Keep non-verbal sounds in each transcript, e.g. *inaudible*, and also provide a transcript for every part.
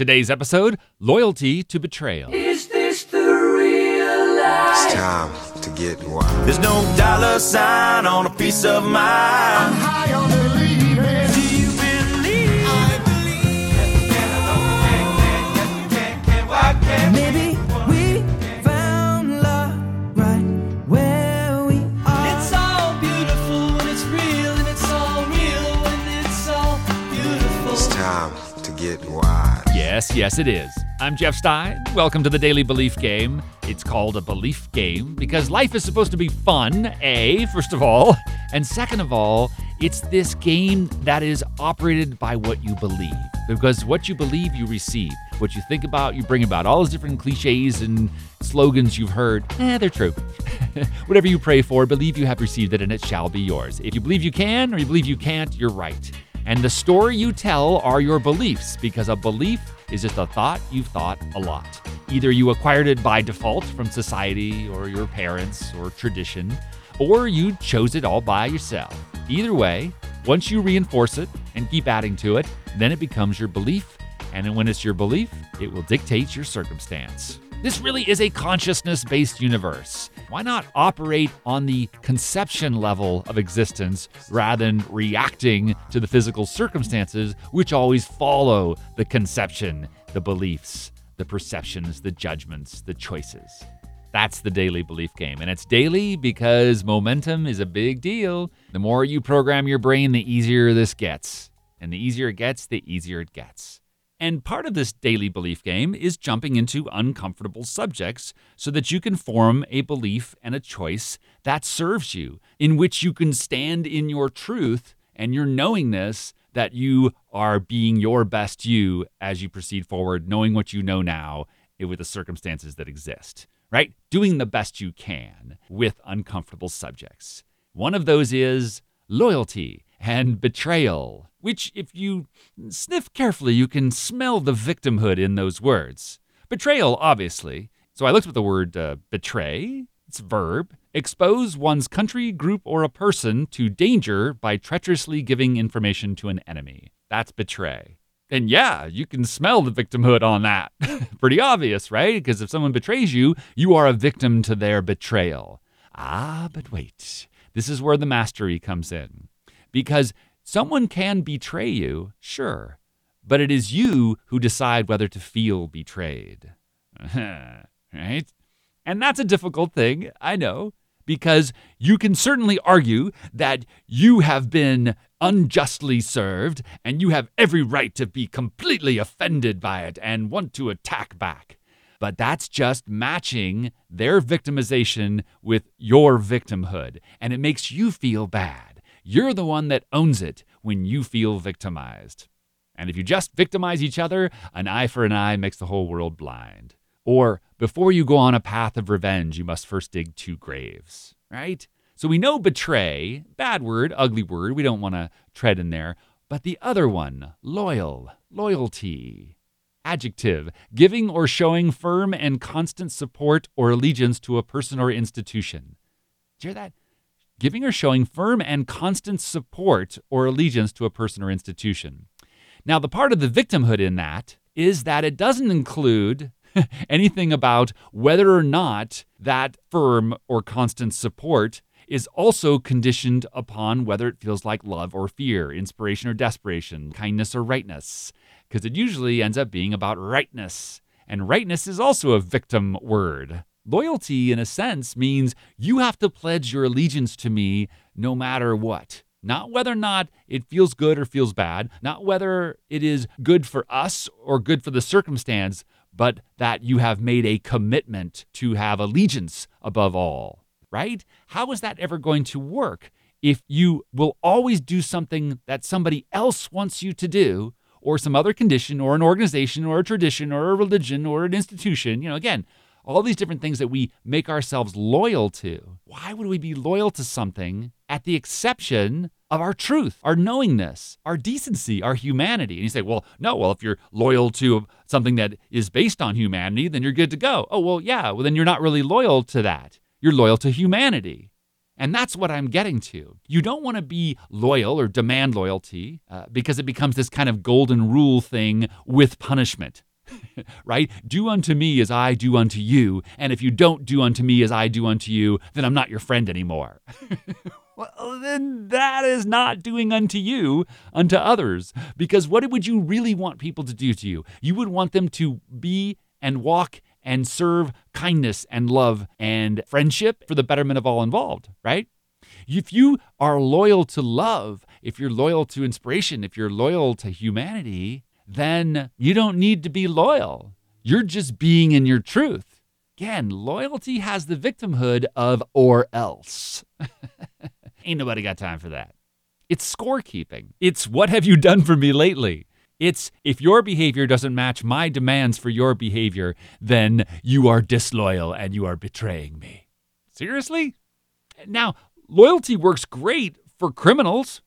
Today's episode Loyalty to Betrayal. Is this the real life? It's time to get wild. There's no dollar sign on a piece of mind. Yes, yes, it is. I'm Jeff Stein. Welcome to the Daily Belief Game. It's called a belief game because life is supposed to be fun, A, first of all. And second of all, it's this game that is operated by what you believe. Because what you believe, you receive. What you think about, you bring about. All those different cliches and slogans you've heard, eh, they're true. *laughs* Whatever you pray for, believe you have received it and it shall be yours. If you believe you can or you believe you can't, you're right. And the story you tell are your beliefs because a belief is just a thought you've thought a lot. Either you acquired it by default from society or your parents or tradition, or you chose it all by yourself. Either way, once you reinforce it and keep adding to it, then it becomes your belief. And when it's your belief, it will dictate your circumstance. This really is a consciousness based universe. Why not operate on the conception level of existence rather than reacting to the physical circumstances which always follow the conception, the beliefs, the perceptions, the judgments, the choices? That's the daily belief game. And it's daily because momentum is a big deal. The more you program your brain, the easier this gets. And the easier it gets, the easier it gets. And part of this daily belief game is jumping into uncomfortable subjects so that you can form a belief and a choice that serves you, in which you can stand in your truth and your knowingness that you are being your best you as you proceed forward, knowing what you know now with the circumstances that exist, right? Doing the best you can with uncomfortable subjects. One of those is loyalty and betrayal, which, if you sniff carefully, you can smell the victimhood in those words. Betrayal, obviously. So I looked at the word uh, betray, it's verb. Expose one's country, group, or a person to danger by treacherously giving information to an enemy. That's betray. And yeah, you can smell the victimhood on that. *laughs* Pretty obvious, right? Because if someone betrays you, you are a victim to their betrayal. Ah, but wait. This is where the mastery comes in because someone can betray you, sure, but it is you who decide whether to feel betrayed. *laughs* right? And that's a difficult thing, I know, because you can certainly argue that you have been unjustly served and you have every right to be completely offended by it and want to attack back. But that's just matching their victimization with your victimhood, and it makes you feel bad. You're the one that owns it when you feel victimized. And if you just victimize each other, an eye for an eye makes the whole world blind. Or before you go on a path of revenge, you must first dig two graves, right? So we know betray, bad word, ugly word, we don't want to tread in there. But the other one, loyal, loyalty. Adjective, giving or showing firm and constant support or allegiance to a person or institution. Did you hear that? Giving or showing firm and constant support or allegiance to a person or institution. Now, the part of the victimhood in that is that it doesn't include *laughs* anything about whether or not that firm or constant support is also conditioned upon whether it feels like love or fear, inspiration or desperation, kindness or rightness, because it usually ends up being about rightness. And rightness is also a victim word. Loyalty, in a sense, means you have to pledge your allegiance to me no matter what. Not whether or not it feels good or feels bad, not whether it is good for us or good for the circumstance, but that you have made a commitment to have allegiance above all, right? How is that ever going to work if you will always do something that somebody else wants you to do, or some other condition, or an organization, or a tradition, or a religion, or an institution? You know, again, all these different things that we make ourselves loyal to. Why would we be loyal to something at the exception of our truth, our knowingness, our decency, our humanity? And you say, well, no, well, if you're loyal to something that is based on humanity, then you're good to go. Oh, well, yeah, well, then you're not really loyal to that. You're loyal to humanity. And that's what I'm getting to. You don't want to be loyal or demand loyalty uh, because it becomes this kind of golden rule thing with punishment. *laughs* right? Do unto me as I do unto you. And if you don't do unto me as I do unto you, then I'm not your friend anymore. *laughs* well, then that is not doing unto you unto others. Because what would you really want people to do to you? You would want them to be and walk and serve kindness and love and friendship for the betterment of all involved, right? If you are loyal to love, if you're loyal to inspiration, if you're loyal to humanity, then you don't need to be loyal. You're just being in your truth. Again, loyalty has the victimhood of or else. *laughs* Ain't nobody got time for that. It's scorekeeping. It's what have you done for me lately? It's if your behavior doesn't match my demands for your behavior, then you are disloyal and you are betraying me. Seriously? Now, loyalty works great for criminals,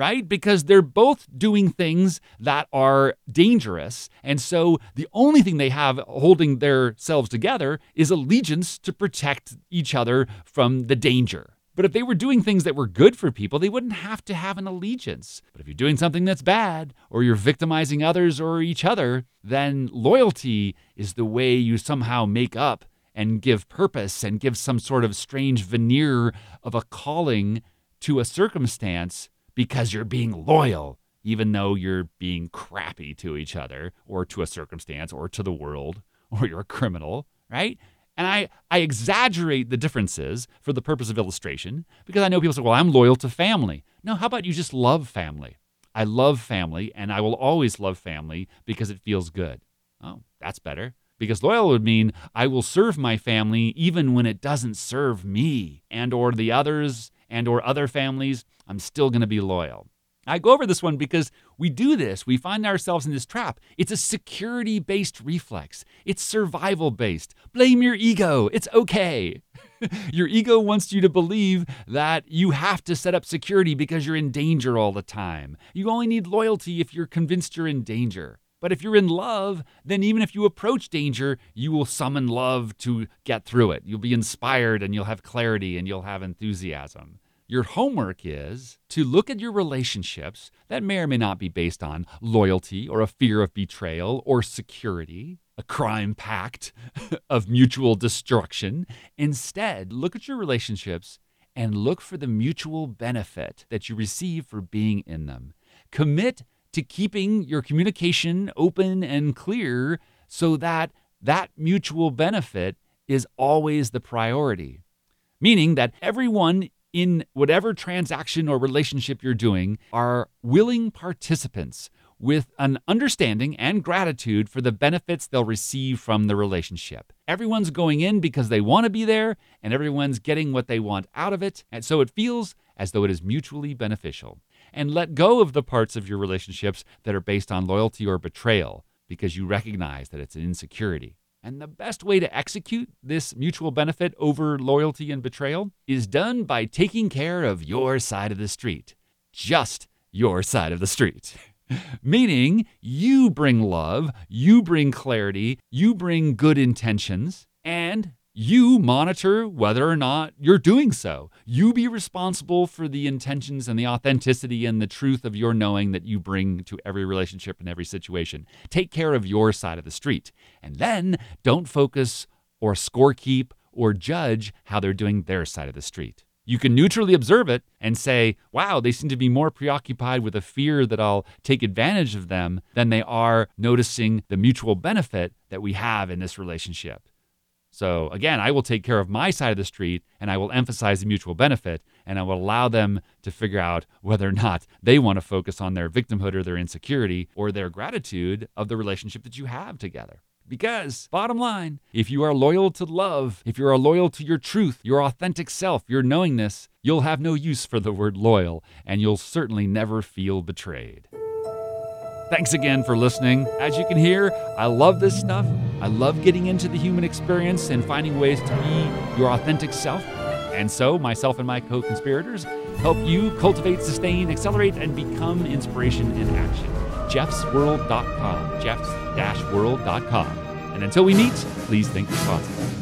right? Because they're both doing things that are dangerous. And so the only thing they have holding themselves together is allegiance to protect each other from the danger. But if they were doing things that were good for people, they wouldn't have to have an allegiance. But if you're doing something that's bad, or you're victimizing others or each other, then loyalty is the way you somehow make up and give purpose and give some sort of strange veneer of a calling to a circumstance because you're being loyal, even though you're being crappy to each other or to a circumstance or to the world *laughs* or you're a criminal, right? And I, I exaggerate the differences for the purpose of illustration because I know people say, well, I'm loyal to family. No, how about you just love family? I love family and I will always love family because it feels good. Oh, that's better. Because loyal would mean I will serve my family even when it doesn't serve me and or the others and or other families. I'm still going to be loyal. I go over this one because we do this. We find ourselves in this trap. It's a security based reflex, it's survival based. Blame your ego. It's okay. *laughs* your ego wants you to believe that you have to set up security because you're in danger all the time. You only need loyalty if you're convinced you're in danger. But if you're in love, then even if you approach danger, you will summon love to get through it. You'll be inspired and you'll have clarity and you'll have enthusiasm. Your homework is to look at your relationships that may or may not be based on loyalty or a fear of betrayal or security, a crime pact *laughs* of mutual destruction. Instead, look at your relationships and look for the mutual benefit that you receive for being in them. Commit to keeping your communication open and clear so that that mutual benefit is always the priority. Meaning that everyone in whatever transaction or relationship you're doing are willing participants with an understanding and gratitude for the benefits they'll receive from the relationship. Everyone's going in because they want to be there, and everyone's getting what they want out of it, and so it feels as though it is mutually beneficial. And let go of the parts of your relationships that are based on loyalty or betrayal because you recognize that it's an insecurity. And the best way to execute this mutual benefit over loyalty and betrayal is done by taking care of your side of the street. Just your side of the street. *laughs* Meaning, you bring love, you bring clarity, you bring good intentions, and you monitor whether or not you're doing so. You be responsible for the intentions and the authenticity and the truth of your knowing that you bring to every relationship and every situation. Take care of your side of the street. And then don't focus or scorekeep or judge how they're doing their side of the street. You can neutrally observe it and say, wow, they seem to be more preoccupied with a fear that I'll take advantage of them than they are noticing the mutual benefit that we have in this relationship. So again, I will take care of my side of the street and I will emphasize the mutual benefit and I will allow them to figure out whether or not they want to focus on their victimhood or their insecurity or their gratitude of the relationship that you have together. Because, bottom line, if you are loyal to love, if you are loyal to your truth, your authentic self, your knowingness, you'll have no use for the word loyal and you'll certainly never feel betrayed. Thanks again for listening. As you can hear, I love this stuff. I love getting into the human experience and finding ways to be your authentic self. And so, myself and my co conspirators help you cultivate, sustain, accelerate, and become inspiration in action. jeffsworld.com. jeffs-world.com. And until we meet, please think responsibly.